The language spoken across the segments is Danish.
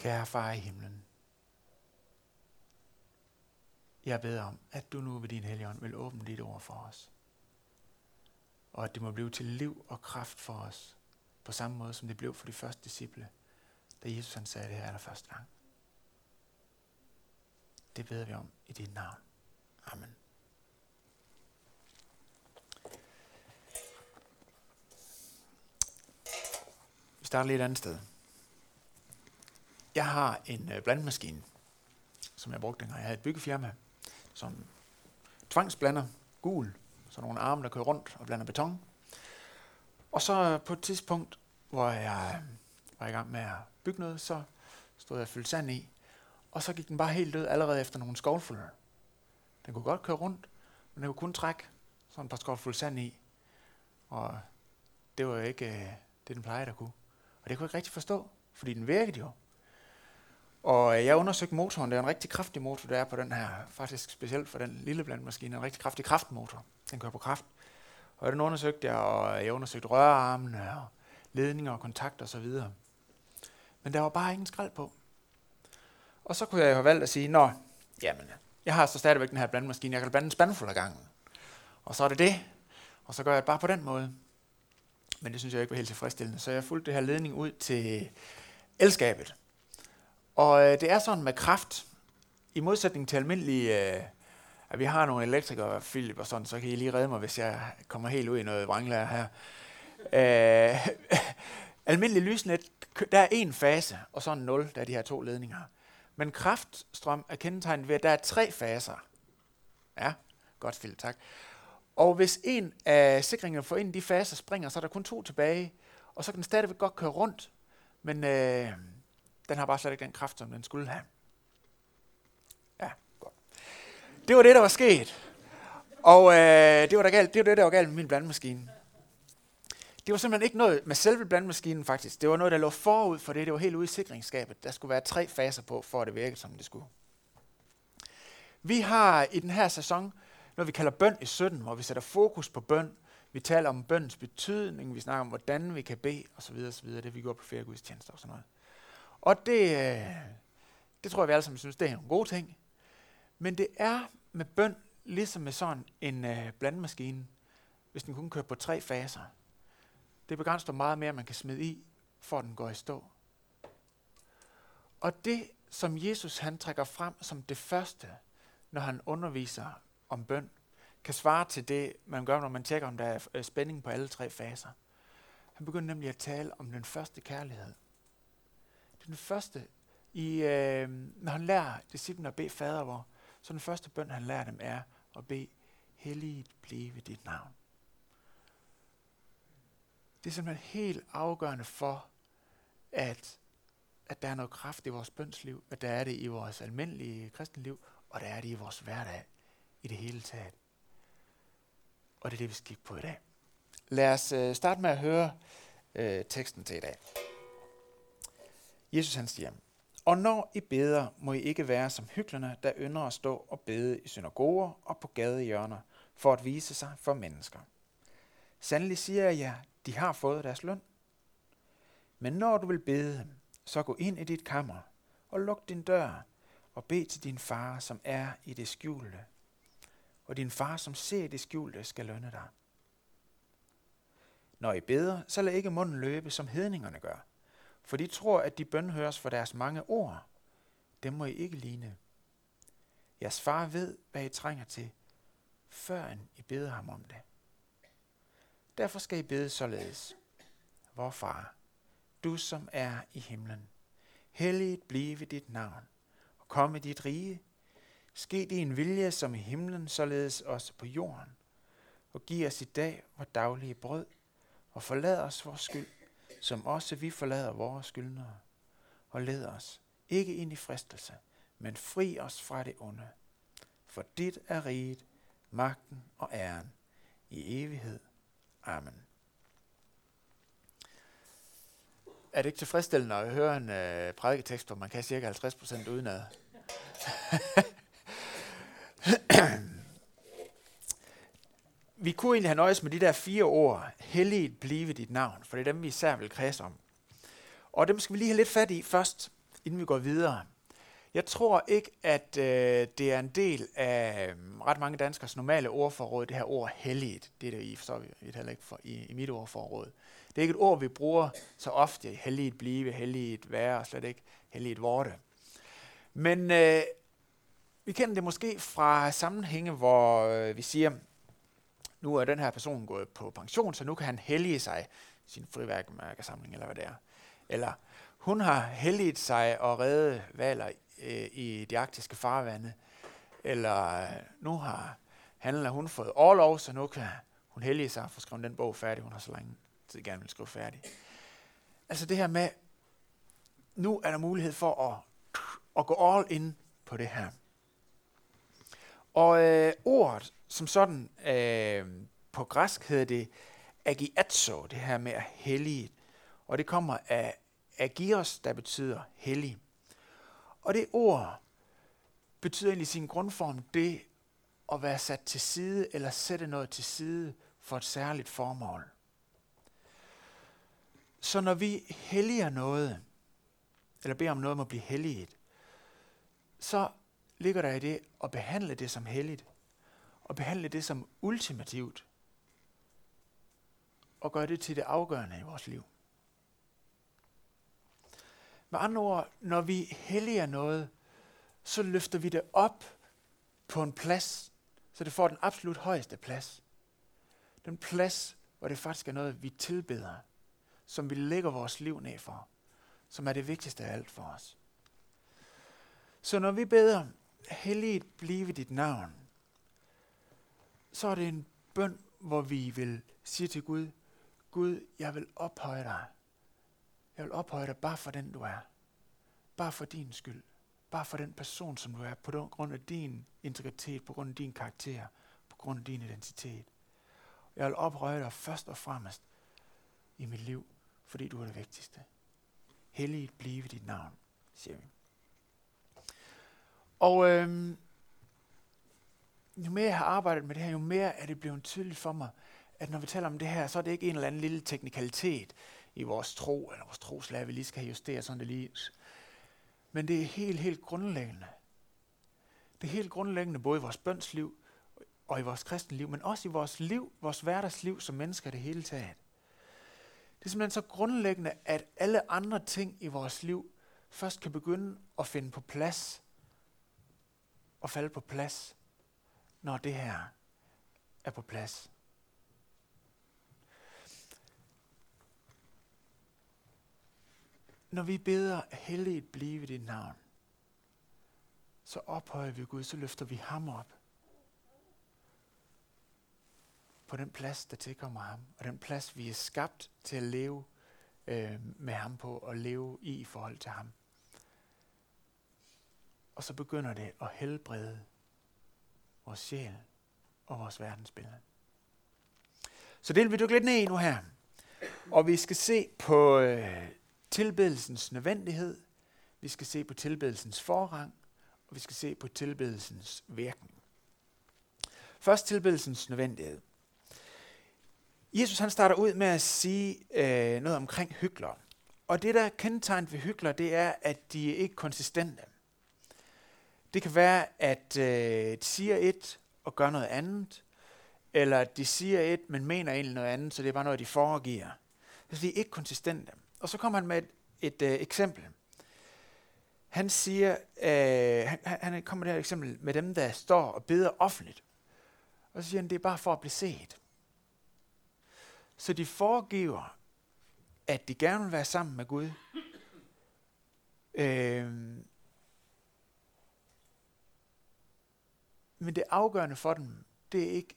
Kære far i himlen, jeg beder om, at du nu ved din hellige ånd vil åbne dit ord for os. Og at det må blive til liv og kraft for os, på samme måde som det blev for de første disciple, da Jesus han sagde det her allerførste gang. Det beder vi om i dit navn. Amen. Vi starter lidt et andet sted. Jeg har en øh, blandmaskine, som jeg brugte dengang jeg havde et byggefirma, som tvangsblander gul, så nogle arme, der kører rundt og blander beton. Og så øh, på et tidspunkt, hvor jeg øh, var i gang med at bygge noget, så stod jeg fyldt sand i, og så gik den bare helt død allerede efter nogle skovfulde. Den kunne godt køre rundt, men den kunne kun trække sådan et par skovfulde sand i. Og det var jo ikke øh, det, den plejede at kunne. Og det kunne jeg ikke rigtig forstå, fordi den virkede jo. Og øh, jeg undersøgte motoren. Det er en rigtig kraftig motor, der er på den her. Faktisk specielt for den lille blandmaskine. En rigtig kraftig kraftmotor. Den kører på kraft. Og den undersøgte jeg, og jeg undersøgte rørarmene og ledninger og kontakter osv. Men der var bare ingen skrald på. Og så kunne jeg jo have valgt at sige, nå, jamen, jeg har så stadigvæk den her blandmaskine, jeg kan blande en spandfuld af gangen. Og så er det det. Og så gør jeg det bare på den måde. Men det synes jeg ikke var helt tilfredsstillende. Så jeg fulgte det her ledning ud til elskabet. Og øh, det er sådan med kraft, i modsætning til almindelige, øh, at vi har nogle elektrikere, Philip og sådan, så kan I lige redde mig, hvis jeg kommer helt ud i noget vranglærer her. Øh, almindelig lysnet, der er en fase, og så en nul, der er de her to ledninger. Men kraftstrøm er kendetegnet ved, at der er tre faser. Ja, godt Philip, tak. Og hvis en af sikringerne for en af de faser springer, så er der kun to tilbage, og så kan den stadigvæk godt køre rundt, men øh, den har bare slet ikke den kraft, som den skulle have. Ja, godt. Det var det, der var sket. Og øh, det var der galt, det var det, der var galt med min blandemaskine. Det var simpelthen ikke noget med selve blandemaskinen faktisk. Det var noget, der lå forud for det. Det var helt ude i sikringsskabet. Der skulle være tre faser på, for at det virkede, som det skulle. Vi har i den her sæson noget, vi kalder bøn i 17, hvor vi sætter fokus på bøn. Vi taler om bøndens betydning, vi snakker om, hvordan vi kan bede, osv. osv. Det vi gjorde på flere gudstjenester og sådan noget. Og det, øh, det tror jeg, vi alle sammen synes, det er en god ting. Men det er med bøn, ligesom med sådan en øh, blandmaskine, hvis den kun kører på tre faser. Det begrænser meget mere, man kan smide i, for at den går i stå. Og det, som Jesus han trækker frem som det første, når han underviser om bøn, kan svare til det, man gør, når man tjekker, om der er øh, spænding på alle tre faser. Han begynder nemlig at tale om den første kærlighed. Den første, i, øh, når han lærer disciplen at bede fader vor, så den første bøn, han lærer dem, er at bede, helliget blive dit navn. Det er simpelthen helt afgørende for, at, at der er noget kraft i vores bønsliv, at der er det i vores almindelige kristenliv, og der er det i vores hverdag i det hele taget. Og det er det, vi skal kigge på i dag. Lad os øh, starte med at høre øh, teksten til i dag. Jesus han siger, Og når I beder, må I ikke være som hyklerne, der ynder at stå og bede i synagoger og på gadehjørner, for at vise sig for mennesker. Sandelig siger jeg jer, de har fået deres løn. Men når du vil bede så gå ind i dit kammer og luk din dør og bed til din far, som er i det skjulte. Og din far, som ser det skjulte, skal lønne dig. Når I beder, så lad ikke munden løbe, som hedningerne gør. For de tror, at de bønhøres for deres mange ord. Dem må I ikke ligne. Jeres far ved, hvad I trænger til, før I beder ham om det. Derfor skal I bede således. Vor far, du som er i himlen, helliget blive dit navn, og komme dit rige. Ske din vilje som i himlen, således også på jorden. Og giv os i dag vores daglige brød, og forlad os vores skyld, som også vi forlader vores skyldnere. Og led os ikke ind i fristelse, men fri os fra det onde. For dit er riget, magten og æren i evighed. Amen. Er det ikke tilfredsstillende at høre en øh, prædiketekst, hvor man kan cirka 50% udenad? vi kunne egentlig have nøjes med de der fire ord, helligt blive dit navn, for det er dem, vi især vil kredse om. Og dem skal vi lige have lidt fat i først. inden vi går videre. Jeg tror ikke, at øh, det er en del af øh, ret mange danskers normale ordforråd, det her ord helligt. Det er det i, forstår vi heller ikke for, i, i mit ordforråd. Det er ikke et ord, vi bruger så ofte. Helligt blive, helligt være, og slet ikke helligt vorte. Men øh, vi kender det måske fra sammenhænge, hvor øh, vi siger, nu er den her person gået på pension, så nu kan han hellige sig sin friværkemærkesamling, eller hvad det er. Eller hun har helliget sig og reddet valer øh, i de arktiske farvande. Eller øh, nu har han eller hun fået overlov, så nu kan hun hellige sig og få skrevet den bog færdig, hun har så lang tid gerne vil skrive færdig. Altså det her med, nu er der mulighed for at, at gå all in på det her. Og øh, ordet som sådan øh, på græsk hedder det agiatso, det her med at hellige. Og det kommer af agios, der betyder hellig. Og det ord betyder egentlig i sin grundform det at være sat til side, eller sætte noget til side for et særligt formål. Så når vi helliger noget, eller beder om noget om at blive helliget, så ligger der i det at behandle det som helligt, og behandle det som ultimativt, og gøre det til det afgørende i vores liv. Med andre ord, når vi helliger noget, så løfter vi det op på en plads, så det får den absolut højeste plads. Den plads, hvor det faktisk er noget, vi tilbeder, som vi lægger vores liv ned for, som er det vigtigste af alt for os. Så når vi beder, helligt blive dit navn, så er det en bøn, hvor vi vil sige til Gud, Gud, jeg vil ophøje dig. Jeg vil ophøje dig bare for den, du er. Bare for din skyld. Bare for den person, som du er, på grund af din integritet, på grund af din karakter, på grund af din identitet. Jeg vil ophøje dig først og fremmest i mit liv, fordi du er det vigtigste. Helligt blive dit navn, siger vi. Og øhm, jo mere jeg har arbejdet med det her, jo mere er det blevet tydeligt for mig, at når vi taler om det her, så er det ikke en eller anden lille teknikalitet i vores tro, eller vores troslag, vi lige skal justere sådan det lige. Men det er helt, helt grundlæggende. Det er helt grundlæggende både i vores bønsliv og i vores kristenliv, men også i vores liv, vores hverdagsliv som mennesker det hele taget. Det er simpelthen så grundlæggende, at alle andre ting i vores liv først kan begynde at finde på plads og falde på plads, når det her er på plads. Når vi beder helligt blive dit navn, så ophøjer vi Gud, så løfter vi ham op på den plads, der tilkommer ham, og den plads, vi er skabt til at leve øh, med ham på, og leve i i forhold til ham. Og så begynder det at helbrede vores sjæl og vores verdensbillede. Så det vil vi dykke lidt ned i nu her. Og vi skal se på øh, tilbedelsens nødvendighed, vi skal se på tilbedelsens forrang, og vi skal se på tilbedelsens virkning. Først tilbedelsens nødvendighed. Jesus han starter ud med at sige øh, noget omkring hygler. Og det, der er kendetegnet ved hygler, det er, at de er ikke konsistente. Det kan være, at øh, de siger et og gør noget andet, eller at de siger et, men mener egentlig noget andet, så det er bare noget, de foregiver. Så de er ikke konsistente. Og så kommer han med et, et øh, eksempel. Han siger, øh, han, han kommer med et eksempel med dem, der står og beder offentligt. Og så siger han, det er bare for at blive set. Så de foregiver, at de gerne vil være sammen med Gud. Øh, Men det afgørende for dem, det er ikke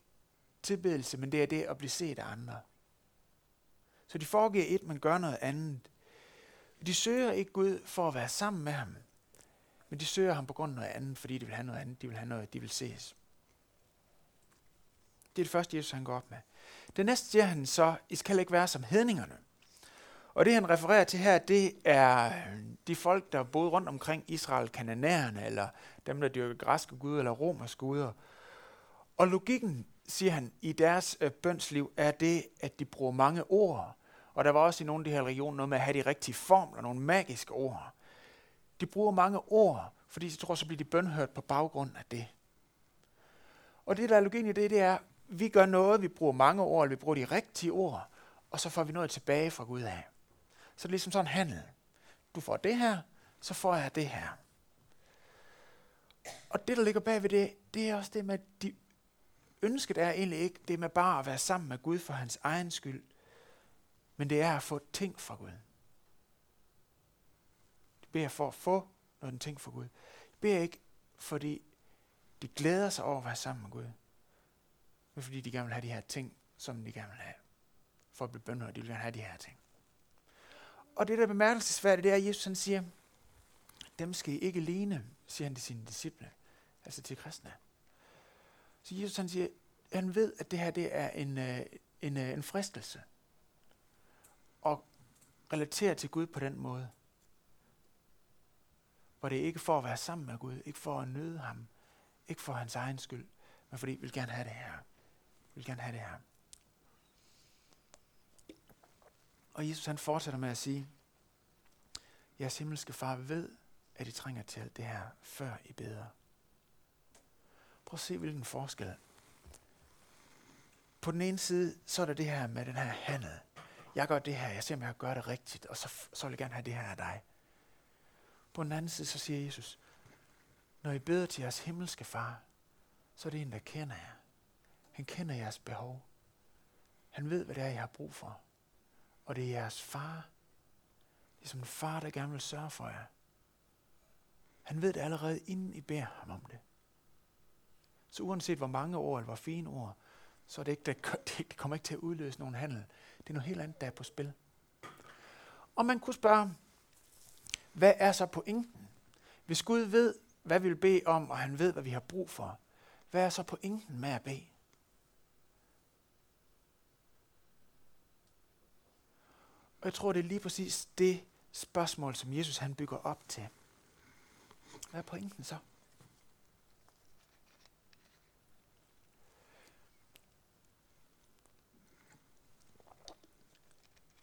tilbedelse, men det er det at blive set af andre. Så de foregiver et, men gør noget andet. De søger ikke Gud for at være sammen med ham, men de søger ham på grund af noget andet, fordi de vil have noget andet. De vil have noget, de vil ses. Det er det første, Jesus han går op med. Det næste siger han så, I skal ikke være som hedningerne. Og det han refererer til her, det er øh, de folk, der boede rundt omkring Israel, kananæerne, eller dem, der dyrkede græske guder eller romerske guder. Og logikken, siger han, i deres øh, bønsliv er det, at de bruger mange ord. Og der var også i nogle af de her regioner noget med at have de rigtige formler, nogle magiske ord. De bruger mange ord, fordi de tror, så bliver de bønhørt på baggrund af det. Og det, der er logikken i det, det er, vi gør noget, vi bruger mange ord, vi bruger de rigtige ord, og så får vi noget tilbage fra Gud af. Så det er ligesom sådan en handel. Du får det her, så får jeg det her. Og det, der ligger bag ved det, det er også det med, at de ønsket er egentlig ikke det med bare at være sammen med Gud for hans egen skyld, men det er at få ting fra Gud. De beder for at få noget ting fra Gud. De beder ikke, fordi de glæder sig over at være sammen med Gud, men fordi de gerne vil have de her ting, som de gerne vil have. For at blive bønder, de vil gerne have de her ting. Og det, der er bemærkelsesværdigt, det er, at Jesus han siger, dem skal I ikke ligne, siger han til sine disciple, altså til kristne. Så Jesus han siger, han ved, at det her det er en, øh, en, øh, en fristelse. Og relaterer til Gud på den måde. Hvor det er ikke for at være sammen med Gud, ikke for at nøde ham, ikke for hans egen skyld, men fordi vi vil gerne have det her. Vi vil gerne have det her. Og Jesus han fortsætter med at sige, jeres himmelske far ved, at I trænger til alt det her, før I beder. Prøv at se, hvilken forskel. På den ene side, så er der det her med den her handel. Jeg gør det her, jeg ser, om jeg gør det rigtigt, og så, så vil jeg gerne have det her af dig. På den anden side, så siger Jesus, når I beder til jeres himmelske far, så er det en, der kender jer. Han kender jeres behov. Han ved, hvad det er, I har brug for. Og det er jeres far. Det er som en far, der gerne vil sørge for jer. Han ved det allerede, inden I beder ham om det. Så uanset hvor mange ord eller hvor fine ord, så er det ikke, det, det kommer ikke til at udløse nogen handel. Det er noget helt andet, der er på spil. Og man kunne spørge, hvad er så pointen? Hvis Gud ved, hvad vi vil bede om, og han ved, hvad vi har brug for, hvad er så pointen med at bede? Og jeg tror, det er lige præcis det spørgsmål, som Jesus han bygger op til. Hvad er pointen så?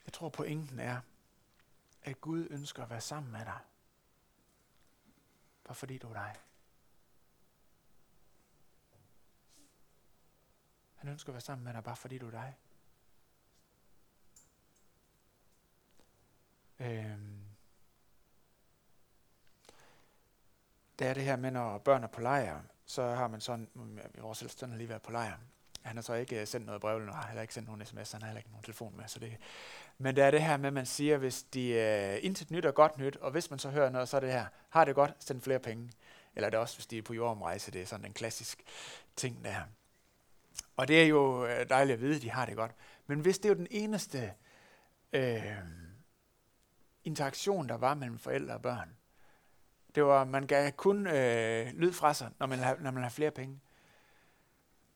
Jeg tror pointen er, at Gud ønsker at være sammen med dig. Bare fordi du er dig. Han ønsker at være sammen med dig, bare fordi du er dig. Øhm. Det er det her med, når børn er på lejr, så har man sådan, vores ældste har lige været på lejr, han har så ikke øh, sendt noget brev, eller har heller ikke sendt nogen sms, han har heller ikke nogen telefon med. Så det. Men det er det her med, at man siger, hvis de uh, intet nyt er godt nyt, og hvis man så hører noget, så er det her, har det godt, send flere penge. Eller er det også, hvis de er på jordomrejse, det er sådan en klassisk ting der. Og det er jo øh, dejligt at vide, at de har det godt. Men hvis det er jo den eneste øh, interaktion, der var mellem forældre og børn, det var, man gav kun øh, lyd fra sig, når man, når man har flere penge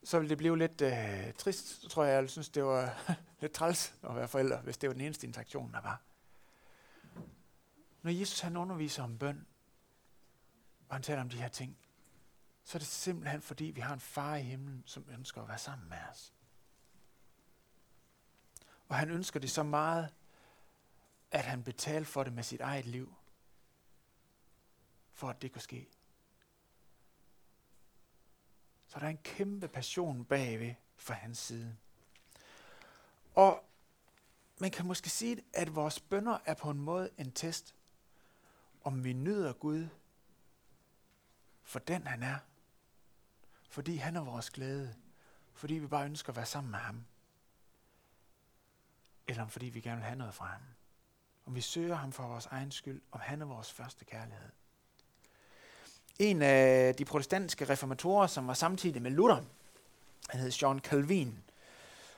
så ville det blive lidt øh, trist, tror jeg. Jeg synes, det var lidt træls at være forældre, hvis det var den eneste interaktion, der var. Når Jesus han underviser om bøn, og han taler om de her ting, så er det simpelthen fordi, vi har en far i himlen, som ønsker at være sammen med os. Og han ønsker det så meget, at han betalte for det med sit eget liv, for at det kunne ske. Så der er en kæmpe passion bagved fra hans side. Og man kan måske sige, at vores bønder er på en måde en test, om vi nyder Gud for den han er. Fordi han er vores glæde. Fordi vi bare ønsker at være sammen med ham. Eller fordi vi gerne vil have noget fra ham. Om vi søger ham for vores egen skyld. Om han er vores første kærlighed. En af de protestantiske reformatorer, som var samtidig med Luther, han hed John Calvin.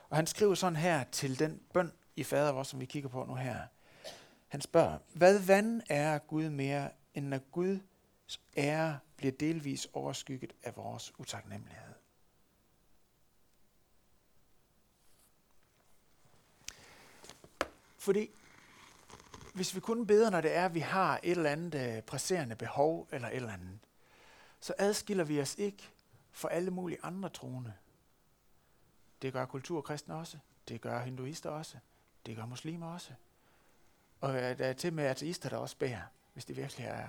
Og han skriver sådan her til den bøn i fader vores, som vi kigger på nu her. Han spørger, hvad vand er Gud mere, end når Guds ære bliver delvis overskygget af vores utaknemmelighed? Fordi hvis vi kun beder, når det er, at vi har et eller andet øh, presserende behov eller et eller andet, så adskiller vi os ikke for alle mulige andre troende. Det gør kulturkristne også. Det gør hinduister også. Det gør muslimer også. Og øh, der er til med ateister, der også bærer, hvis de virkelig er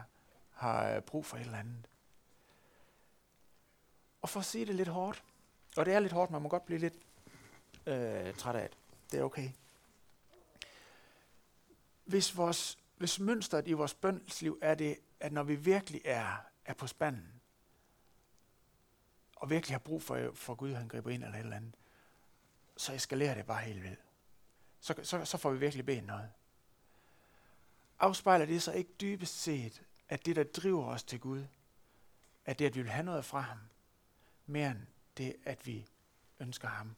har øh, brug for et eller andet. Og for at sige det lidt hårdt, og det er lidt hårdt, man må godt blive lidt øh, træt af det. Det er okay. Hvis, vores, hvis mønstret i vores bønsliv er det, at når vi virkelig er, er på spanden, og virkelig har brug for, for Gud, han griber ind eller et eller andet, så eskalerer det bare helt vildt. Så, så, så får vi virkelig ben noget. Afspejler det så ikke dybest set, at det, der driver os til Gud, at det, at vi vil have noget fra ham, mere end det, at vi ønsker ham.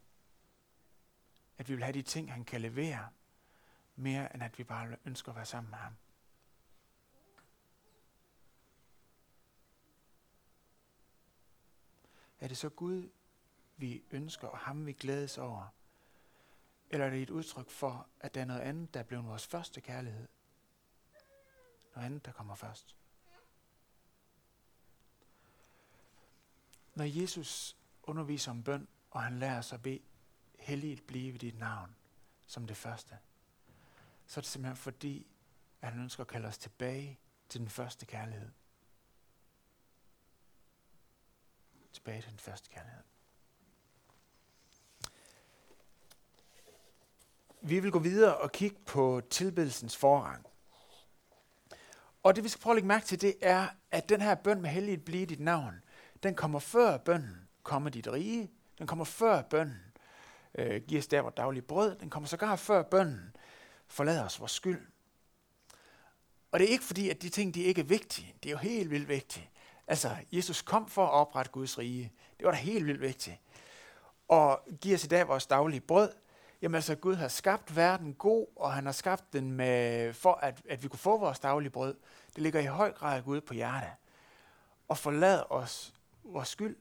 At vi vil have de ting, han kan levere, mere end at vi bare ønsker at være sammen med ham. Er det så Gud, vi ønsker, og ham vi glædes over? Eller er det et udtryk for, at der er noget andet, der er blevet vores første kærlighed? Noget andet, der kommer først. Når Jesus underviser om bøn, og han lærer os at bede, helligt blive dit navn, som det første, så er det simpelthen fordi, at han ønsker at kalde os tilbage til den første kærlighed. Tilbage til den første kærlighed. Vi vil gå videre og kigge på tilbedelsens forrang. Og det vi skal prøve at lægge mærke til, det er, at den her bøn med helligt blive dit navn, den kommer før bønnen, kommer dit rige. Den kommer før bønnen, øh, giver os der vores daglige brød. Den kommer sågar før bønnen, forlader os vores skyld. Og det er ikke fordi, at de ting de ikke er vigtige. Det er jo helt vildt vigtigt. Altså, Jesus kom for at oprette Guds rige. Det var da helt vildt vigtigt. Og giver os i dag vores daglige brød. Jamen altså, Gud har skabt verden god, og han har skabt den med, for, at, at vi kunne få vores daglige brød. Det ligger i høj grad Gud på hjertet. Og forlad os vores skyld.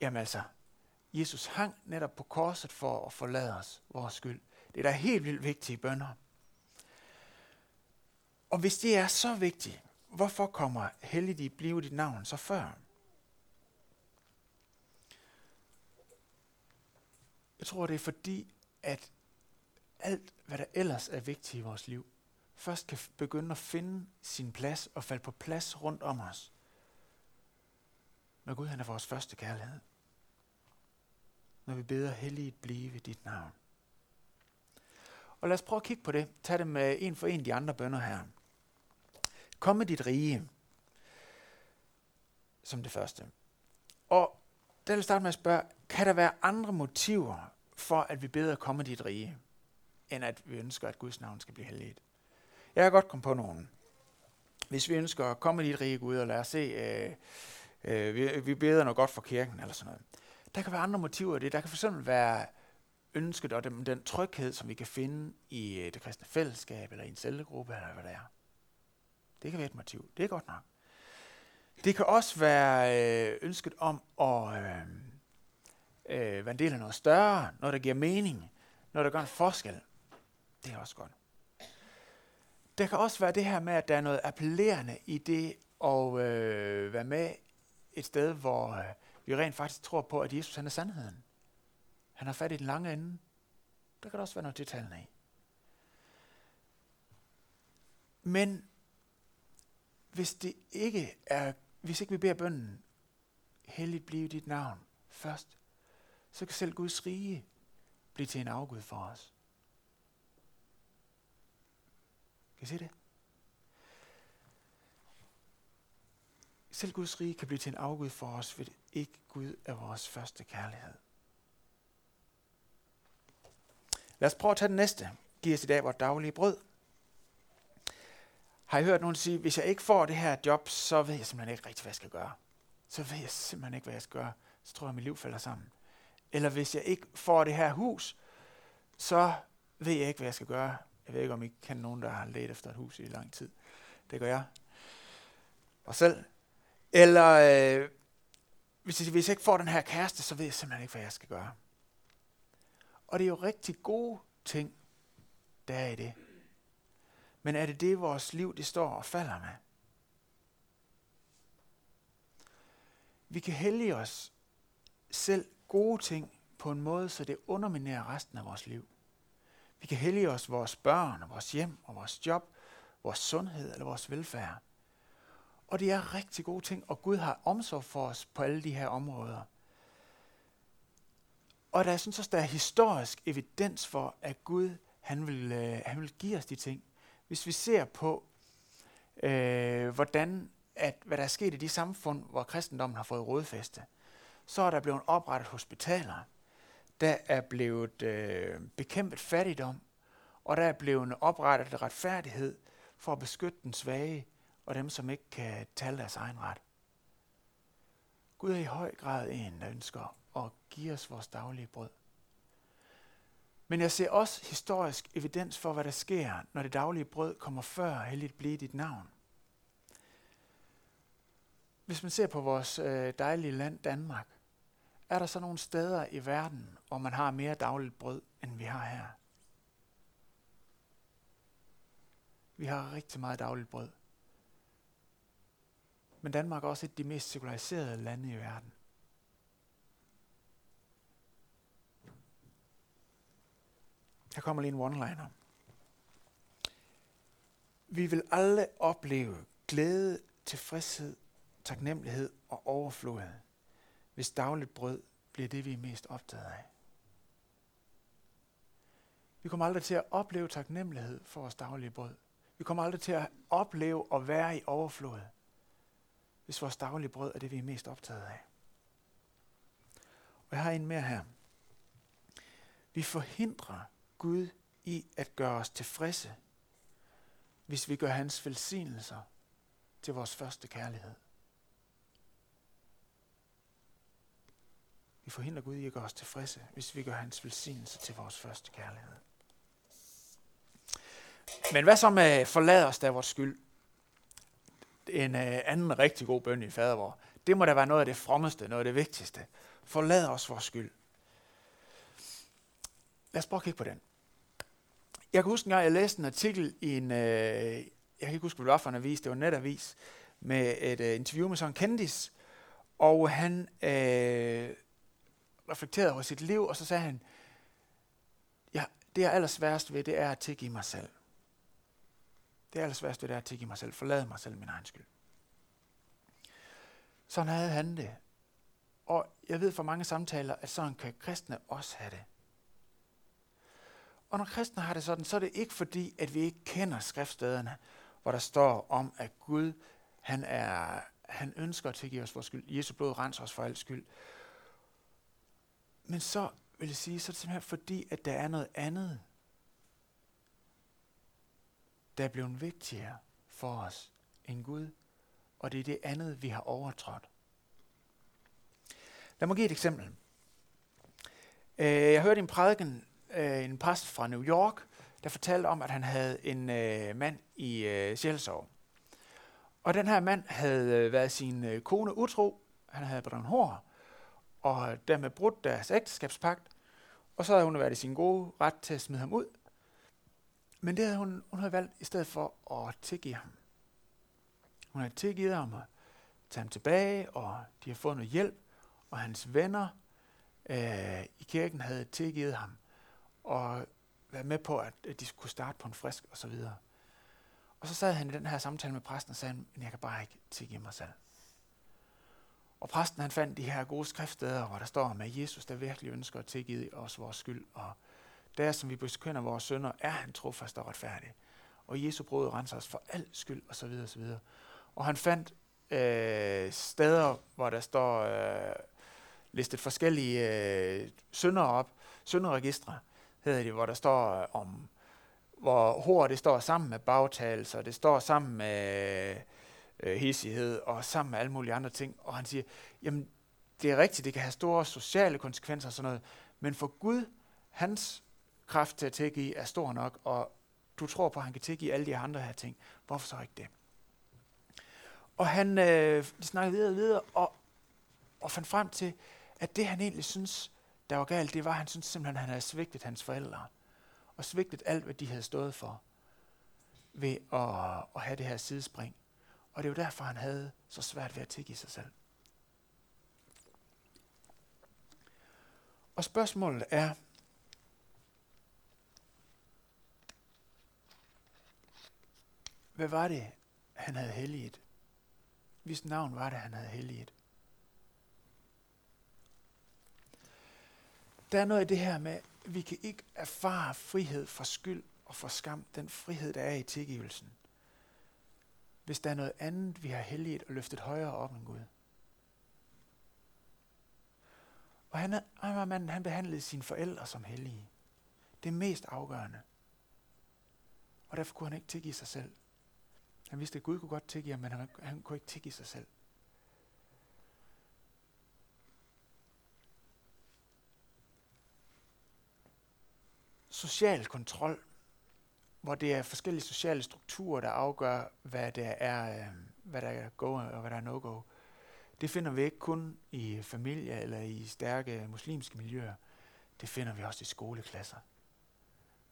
Jamen altså, Jesus hang netop på korset for at forlade os vores skyld. Det er da helt vildt vigtige bønder. Og hvis det er så vigtigt, hvorfor kommer hellig i blive dit navn så før? Jeg tror, det er fordi, at alt, hvad der ellers er vigtigt i vores liv, først kan begynde at finde sin plads og falde på plads rundt om os. Når Gud han er vores første kærlighed. Når vi beder helligt blive dit navn. Og lad os prøve at kigge på det. Tag det med en for en de andre bønder her. Kom med dit rige. Som det første. Og der vil jeg starte med at spørge, kan der være andre motiver for, at vi beder komme dit rige, end at vi ønsker, at Guds navn skal blive helligt? Jeg kan godt komme på nogen. Hvis vi ønsker at komme dit rige, Gud, og lad os se, øh, øh, vi, vi beder noget godt for kirken, eller sådan noget. Der kan være andre motiver i det. Der kan fx være ønsket og den, den tryghed, som vi kan finde i øh, det kristne fællesskab, eller i en cellegruppe, eller hvad det er. Det kan være et motiv. Det er godt nok. Det kan også være øh, ønsket om at øh, øh, være en del af noget større, noget der giver mening, noget der gør en forskel. Det er også godt. Der kan også være det her med, at der er noget appellerende i det at øh, være med et sted, hvor øh, vi rent faktisk tror på, at Jesus han er sandheden. Han har fat i den lange ende. Der kan der også være noget detaljerne i. Men hvis det ikke er, hvis ikke vi beder bønden, helligt blive dit navn først, så kan selv Guds rige blive til en afgud for os. Kan I se det? Selv Guds rige kan blive til en afgud for os, hvis ikke Gud er vores første kærlighed. Lad os prøve at tage den næste. Giv os i dag vores daglige brød. Har I hørt nogen sige, hvis jeg ikke får det her job, så ved jeg simpelthen ikke rigtig, hvad jeg skal gøre. Så ved jeg simpelthen ikke, hvad jeg skal gøre. Så tror jeg, at mit liv falder sammen. Eller hvis jeg ikke får det her hus, så ved jeg ikke, hvad jeg skal gøre. Jeg ved ikke, om I kan nogen, der har let efter et hus i lang tid. Det gør jeg. Og selv. Eller øh, hvis, jeg, hvis jeg ikke får den her kæreste, så ved jeg simpelthen ikke, hvad jeg skal gøre. Og det er jo rigtig gode ting, der er i det. Men er det det, vores liv det står og falder med? Vi kan hellige os selv gode ting på en måde, så det underminerer resten af vores liv. Vi kan hellige os vores børn, og vores hjem, og vores job, vores sundhed eller vores velfærd. Og det er rigtig gode ting, og Gud har omsorg for os på alle de her områder. Og der er sådan der er historisk evidens for, at Gud han vil, øh, han vil give os de ting. Hvis vi ser på, øh, hvordan at, hvad der er sket i de samfund, hvor kristendommen har fået rådfæste, så er der blevet oprettet hospitaler. Der er blevet øh, bekæmpet fattigdom, og der er blevet oprettet retfærdighed for at beskytte den svage og dem, som ikke kan tale deres egen ret. Gud er i høj grad en, der ønsker og giv os vores daglige brød. Men jeg ser også historisk evidens for, hvad der sker, når det daglige brød kommer før helligt blive dit navn. Hvis man ser på vores øh, dejlige land Danmark, er der så nogle steder i verden, hvor man har mere dagligt brød, end vi har her? Vi har rigtig meget dagligt brød. Men Danmark er også et af de mest sekulariserede lande i verden. Her kommer lige en one-liner. Vi vil alle opleve glæde, tilfredshed, taknemmelighed og overflod, hvis dagligt brød bliver det, vi er mest optaget af. Vi kommer aldrig til at opleve taknemmelighed for vores daglige brød. Vi kommer aldrig til at opleve at være i overflod, hvis vores daglige brød er det, vi er mest optaget af. Og jeg har en mere her. Vi forhindrer Gud i at gøre os tilfredse, hvis vi gør hans velsignelser til vores første kærlighed. Vi forhindrer Gud i at gøre os tilfredse, hvis vi gør hans velsignelse til vores første kærlighed. Men hvad så med forlad os der vores skyld? En øh, anden rigtig god bøn i fadervor. Det må da være noget af det frommeste, noget af det vigtigste. Forlad os vores skyld. Lad os prøve at kigge på den. Jeg kan huske, at jeg læste en artikel i en, øh, jeg kan ikke huske, hvad det var for en avis, det var en netavis, med et øh, interview med sådan kendis, og han øh, reflekterede over sit liv, og så sagde han, ja, det er allersværst ved, det er at tilgive mig selv. Det er allersværst ved, det er at tilgive mig selv. Forlade mig selv min egen skyld. Sådan havde han det. Og jeg ved fra mange samtaler, at sådan kan kristne også have det. Og når kristne har det sådan, så er det ikke fordi, at vi ikke kender skriftstederne, hvor der står om, at Gud, han, er, han ønsker at tilgive os vores skyld. Jesu blod renser os for al skyld. Men så vil jeg sige, så er det simpelthen fordi, at der er noget andet, der er blevet vigtigere for os end Gud, og det er det andet, vi har overtrådt. Lad mig give et eksempel. Øh, jeg hørte en prædiken, øh, en præst fra New York, der fortalte om, at han havde en øh, mand i øh, sjælsorg. Og den her mand havde øh, været sin øh, kone utro, han havde brændt hår, og dermed brudt deres ægteskabspagt, og så havde hun været i sin gode ret til at smide ham ud. Men det havde hun, hun havde valgt i stedet for at tilgive ham. Hun havde tilgivet ham at tage ham tilbage, og de har fået noget hjælp, og hans venner øh, i kirken havde tilgivet ham, og være med på, at, at de skulle starte på en frisk og så videre. Og så sad han i den her samtale med præsten og sagde, men jeg kan bare ikke tilgive mig selv. Og præsten han fandt de her gode skriftsteder, hvor der står om, at Jesus der virkelig ønsker at tilgive os vores skyld. Og der som vi bekender vores sønder, er han trofast og retfærdig. Og Jesu brød renser os for al skyld og så videre Og han fandt øh, steder, hvor der står øh, listet forskellige øh, sønder op, sønderregistre hedder det, hvor der står øh, om, hvor hår det står sammen med bagtagelser, det står sammen med øh, hissighed og sammen med alle mulige andre ting. Og han siger, jamen det er rigtigt, det kan have store sociale konsekvenser og sådan noget, men for Gud, hans kraft til at tilgive er stor nok, og du tror på, at han kan tilgive alle de andre her ting. Hvorfor så ikke det? Og han øh, snakkede videre og videre, og, og fandt frem til, at det han egentlig synes, der var galt, det var, at han synes simpelthen, at han havde svigtet hans forældre. Og svigtet alt, hvad de havde stået for ved at, at have det her sidespring. Og det var derfor, han havde så svært ved at tilgive sig selv. Og spørgsmålet er, hvad var det, han havde helliget? hvis navn var det, han havde helliget. Der er noget i det her med, at vi kan ikke erfare frihed fra skyld og fra skam, den frihed, der er i tilgivelsen, hvis der er noget andet, vi har helliget og løftet højere op end Gud. Og han, han var manden, han behandlede sine forældre som hellige. Det er mest afgørende. Og derfor kunne han ikke tilgive sig selv. Han vidste, at Gud kunne godt tilgive ham, men han, han kunne ikke tilgive sig selv. Social kontrol, hvor det er forskellige sociale strukturer, der afgør, hvad der er, øh, hvad der er go og hvad der er no-go. Det finder vi ikke kun i familie eller i stærke muslimske miljøer. Det finder vi også i skoleklasser.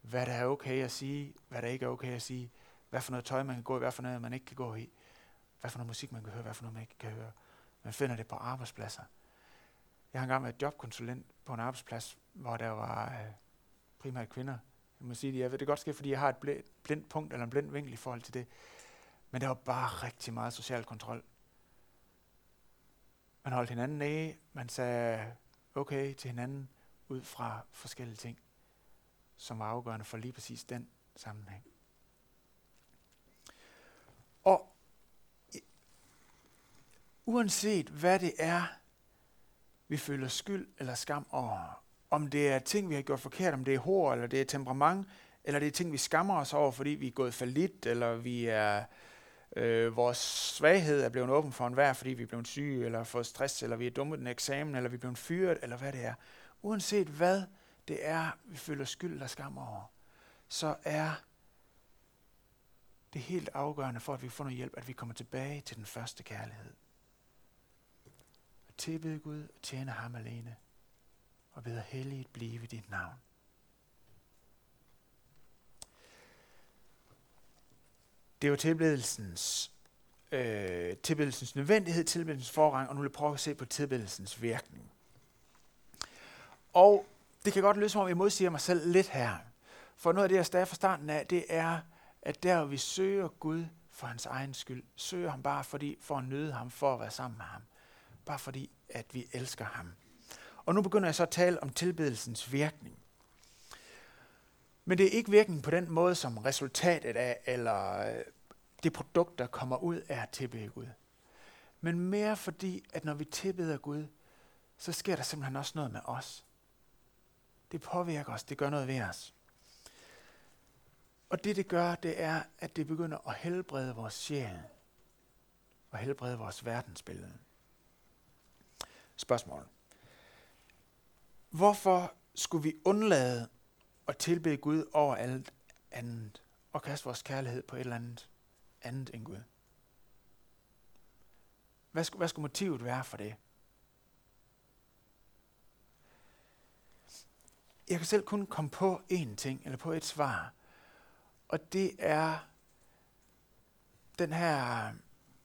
Hvad der er okay at sige, hvad der ikke er okay at sige, hvad for noget tøj man kan gå i, hvad for noget man ikke kan gå i, hvad for noget musik man kan høre, hvad for noget man ikke kan høre. Man finder det på arbejdspladser. Jeg har engang været jobkonsulent på en arbejdsplads, hvor der var øh, primært kvinder. Jeg må sige, jeg ved det godt ske, fordi jeg har et blindt punkt eller en blind vinkel i forhold til det. Men der var bare rigtig meget social kontrol. Man holdt hinanden nede, man sagde okay til hinanden ud fra forskellige ting, som var afgørende for lige præcis den sammenhæng. Og uanset hvad det er, vi føler skyld eller skam over, om det er ting, vi har gjort forkert, om det er hår, eller det er temperament, eller det er ting, vi skammer os over, fordi vi er gået for lidt, eller vi er øh, vores svaghed er blevet åben for enhver, fordi vi er blevet syge, eller fået stress, eller vi er dumme den eksamen, eller vi er blevet fyret, eller hvad det er. Uanset hvad det er, vi føler skyld eller skam over, så er det helt afgørende for, at vi får noget hjælp, at vi kommer tilbage til den første kærlighed. At tilbede Gud og tjene ham alene, og bede helligt blive dit navn. Det er jo tilbedelsens, øh, tilbedelsens nødvendighed, tilbedelsens forrang, og nu vil jeg prøve at se på tilbedelsens virkning. Og det kan godt lyde som om, jeg modsiger mig selv lidt her. For noget af det, jeg stadig fra starten af, det er, at der vi søger Gud for hans egen skyld, søger ham bare fordi, for at nyde ham, for at være sammen med ham. Bare fordi, at vi elsker ham. Og nu begynder jeg så at tale om tilbedelsens virkning. Men det er ikke virkning på den måde, som resultatet af, eller øh, det produkt, der kommer ud af at tilbede Gud. Men mere fordi, at når vi tilbeder Gud, så sker der simpelthen også noget med os. Det påvirker os, det gør noget ved os. Og det det gør, det er, at det begynder at helbrede vores sjæl. Og helbrede vores verdensbillede. Spørgsmål. Hvorfor skulle vi undlade at tilbede Gud over alt andet, og kaste vores kærlighed på et eller andet andet end Gud? Hvad skulle, hvad skulle motivet være for det? Jeg kan selv kun komme på én ting, eller på et svar, og det er den her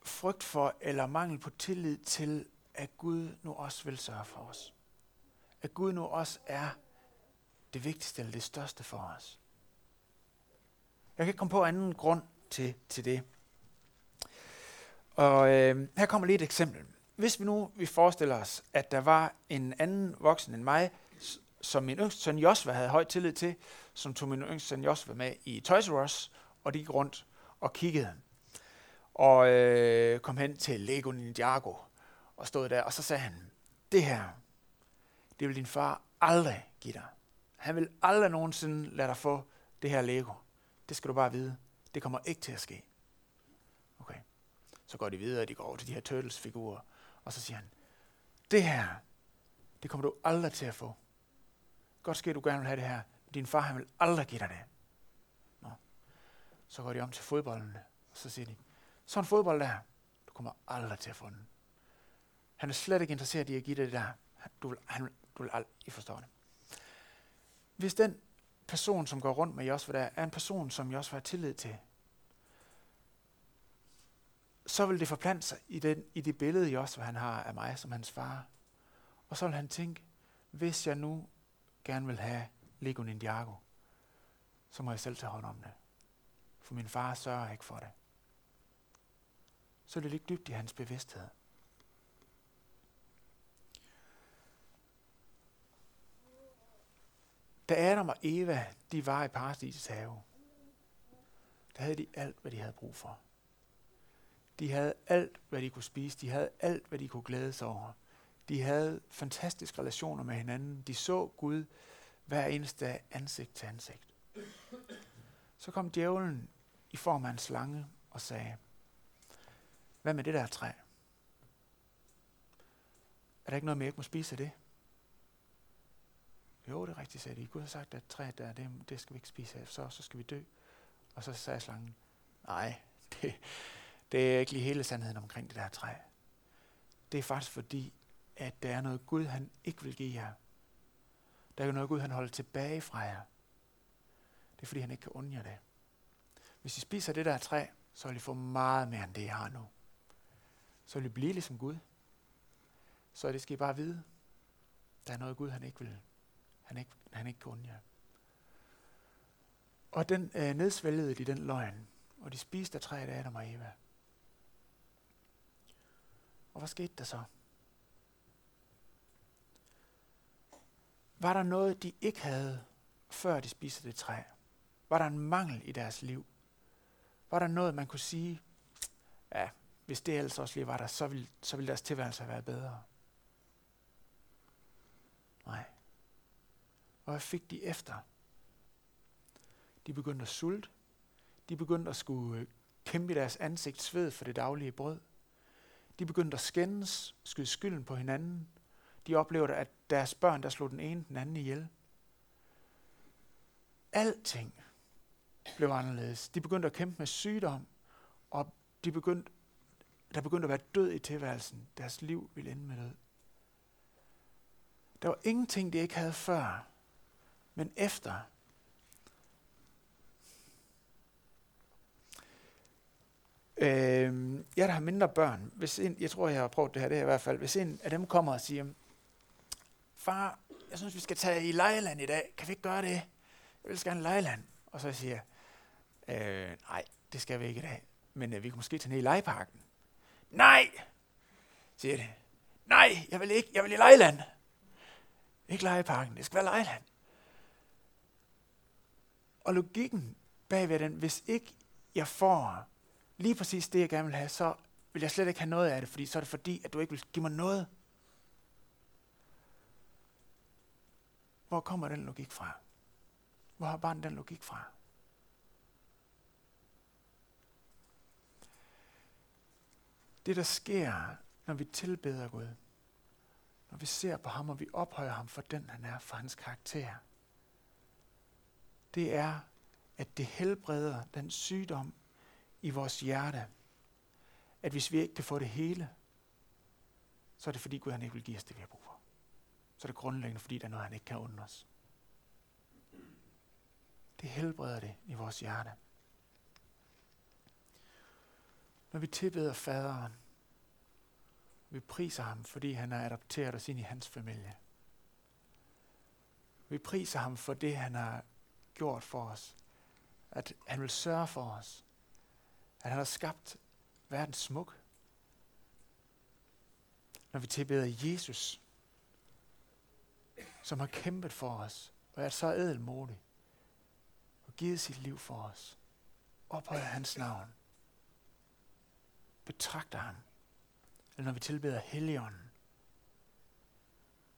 frygt for, eller mangel på tillid til, at Gud nu også vil sørge for os. At Gud nu også er det vigtigste eller det største for os. Jeg kan ikke komme på anden grund til, til det. Og øh, her kommer lige et eksempel. Hvis vi nu vi forestiller os, at der var en anden voksen end mig, som min yngste søn Josva havde høj tillid til, som tog min yngste søn Josva med i Toys R Us, og de gik rundt og kiggede. Og øh, kom hen til Lego Ninjago og stod der, og så sagde han, det her, det vil din far aldrig give dig. Han vil aldrig nogensinde lade dig få det her Lego. Det skal du bare vide. Det kommer ikke til at ske. Okay. Så går de videre, de går over til de her Turtles-figurer, og så siger han, det her, det kommer du aldrig til at få. Godt sker, du gerne vil have det her. Din far, han vil aldrig give dig det. Nå. Så går de om til fodbolden, og så siger de, så en fodbold der, du kommer aldrig til at få den. Han er slet ikke interesseret i at give dig det der. Du vil, han, du vil aldrig, forstå forstår det. Hvis den person, som går rundt med Josva der, er en person, som Josva har tillid til, så vil det forplante sig i, den, i det billede, Josva han har af mig som hans far. Og så vil han tænke, hvis jeg nu gerne vil have Lego Ninjago, så må jeg selv tage hånd om det. For min far sørger ikke for det. så det ligger dybt i hans bevidsthed. Da Adam og Eva, de var i paradisets have, der havde de alt, hvad de havde brug for. De havde alt, hvad de kunne spise. De havde alt, hvad de kunne glæde sig over. De havde fantastiske relationer med hinanden. De så Gud hver eneste dag ansigt til ansigt. Så kom djævlen i form af en slange og sagde, hvad med det der træ? Er der ikke noget mere, jeg ikke må spise af det? Jo, det er rigtigt, sagde de. Gud har sagt, at træet der, det, det skal vi ikke spise af, så, så skal vi dø. Og så sagde slangen, nej, det, det er ikke lige hele sandheden omkring det der træ. Det er faktisk fordi, at der er noget Gud, han ikke vil give jer. Der er noget Gud, han holder tilbage fra jer. Det er fordi, han ikke kan undre det. Hvis I spiser det der træ, så vil I få meget mere end det, I har nu. Så vil I blive ligesom Gud. Så det skal I bare vide. Der er noget Gud, han ikke vil. Han ikke, han ikke kan jer. Og den øh, nedsvælgede de den løgn, og de spiste af træet af Adam og Eva. Og hvad skete der så? Var der noget, de ikke havde, før de spiste det træ? Var der en mangel i deres liv? Var der noget, man kunne sige, ja, hvis det ellers også lige var der, så ville, så ville deres tilværelse have været bedre? Nej. Og hvad fik de efter? De begyndte at sulte. De begyndte at skulle øh, kæmpe i deres ansigt sved for det daglige brød. De begyndte at skændes, skyde skylden på hinanden. De oplevede, at deres børn, der slog den ene den anden ihjel. Alting blev anderledes. De begyndte at kæmpe med sygdom, og de begyndte, der begyndte at være død i tilværelsen. Deres liv ville ende med død. Der var ingenting, de ikke havde før, men efter Øh, jeg der har mindre børn, hvis en, jeg tror, jeg har prøvet det her, det her i hvert fald, hvis en af dem kommer og siger, far, jeg synes, vi skal tage i Lejland i dag, kan vi ikke gøre det? Jeg vil gerne Lejland. Og så siger jeg, øh, nej, det skal vi ikke i dag, men øh, vi kan måske tage ned i legeparken. Nej, siger det. Nej, jeg vil ikke, jeg vil i Lejland. Ikke legeparken, det skal være Lejland. Og logikken bagved den, hvis ikke jeg får lige præcis det, jeg gerne vil have, så vil jeg slet ikke have noget af det, fordi så er det fordi, at du ikke vil give mig noget. Hvor kommer den logik fra? Hvor har barnet den logik fra? Det, der sker, når vi tilbeder Gud, når vi ser på ham, og vi ophøjer ham for den, han er, for hans karakter, det er, at det helbreder den sygdom, i vores hjerte, at hvis vi ikke kan få det hele, så er det fordi Gud han ikke vil give os det, vi har brug for. Så er det grundlæggende, fordi der er noget, han ikke kan undre os. Det helbreder det i vores hjerte. Når vi tilbeder faderen, vi priser ham, fordi han har adopteret os ind i hans familie. Vi priser ham for det, han har gjort for os. At han vil sørge for os. At han har skabt verden smuk. Når vi tilbeder Jesus, som har kæmpet for os, og er så ædelmodig, og givet sit liv for os, ophøjer hans navn, betragter ham, eller når vi tilbeder Helligånden,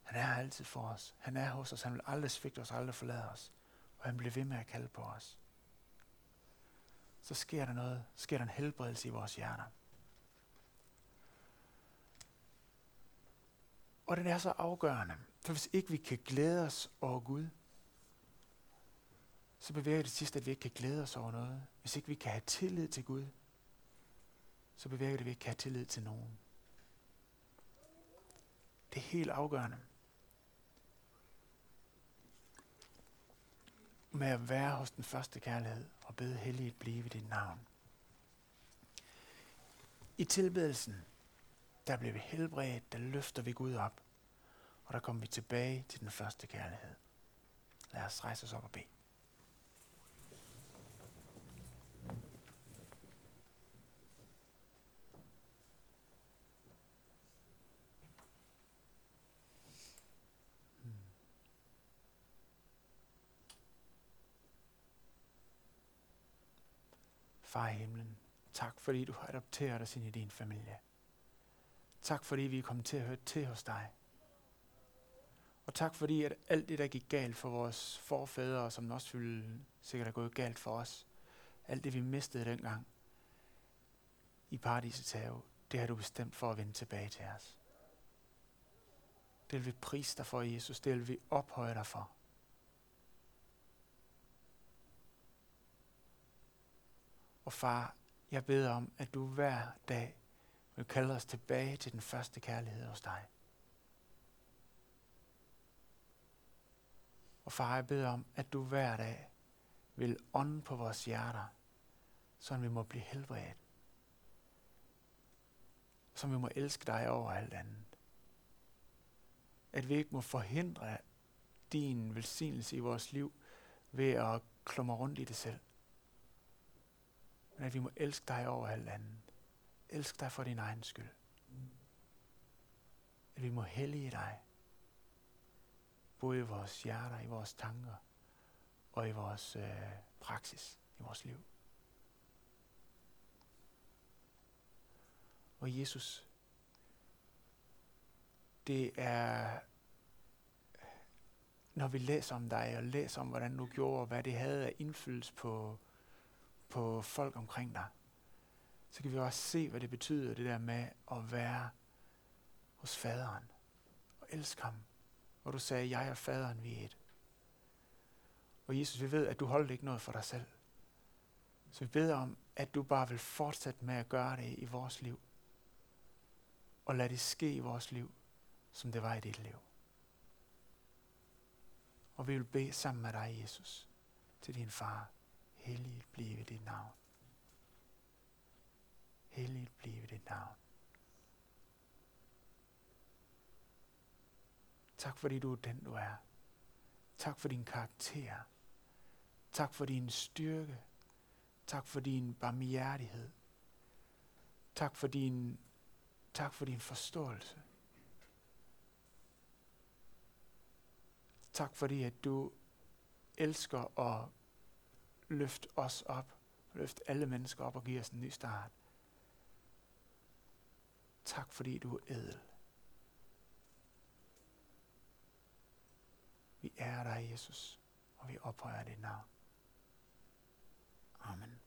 han er her altid for os. Han er hos os. Han vil aldrig svigte os, aldrig forlade os. Og han bliver ved med at kalde på os så sker der noget, sker der en helbredelse i vores hjerter. Og den er så afgørende, for hvis ikke vi kan glæde os over Gud, så bevæger det sidst, at vi ikke kan glæde os over noget. Hvis ikke vi kan have tillid til Gud, så bevæger det, at vi ikke kan have tillid til nogen. Det er helt afgørende. Med at være hos den første kærlighed og bede helliget blive i dit navn. I tilbedelsen, der bliver vi helbredt, der løfter vi Gud op, og der kommer vi tilbage til den første kærlighed. Lad os rejse os op og bede. Far i himlen, tak fordi du har adopteret os ind i din familie. Tak fordi vi er kommet til at høre til hos dig. Og tak fordi, at alt det, der gik galt for vores forfædre, som også ville sikkert er gået galt for os, alt det, vi mistede dengang i paradisets have, det har du bestemt for at vende tilbage til os. Det vil vi prise dig for, Jesus. Det vil vi ophøje dig for. Og far, jeg beder om, at du hver dag vil kalde os tilbage til den første kærlighed hos dig. Og far, jeg beder om, at du hver dag vil ånde på vores hjerter, så vi må blive helbredt. Så vi må elske dig over alt andet. At vi ikke må forhindre din velsignelse i vores liv ved at klumre rundt i det selv. Men at vi må elske dig over alt andet. Elsk dig for din egen skyld. At vi må hellige dig. Både i vores hjerter, i vores tanker og i vores øh, praksis, i vores liv. Og Jesus, det er, når vi læser om dig og læser om, hvordan du gjorde, og hvad det havde af indflydelse på, på folk omkring dig, så kan vi også se, hvad det betyder, det der med at være hos faderen og elske ham. Og du sagde, jeg og faderen, vi er et. Og Jesus, vi ved, at du holder ikke noget for dig selv. Så vi beder om, at du bare vil fortsætte med at gøre det i vores liv. Og lad det ske i vores liv, som det var i dit liv. Og vi vil bede sammen med dig, Jesus, til din far. Helligt blive dit navn. Helligt blive dit navn. Tak fordi du er den, du er. Tak for din karakter. Tak for din styrke. Tak for din barmhjertighed. Tak for din, tak for din forståelse. Tak fordi, at du elsker at løft os op. løft alle mennesker op og give os en ny start. Tak fordi du er edel. Vi ærer dig, Jesus, og vi ophøjer dit navn. Amen.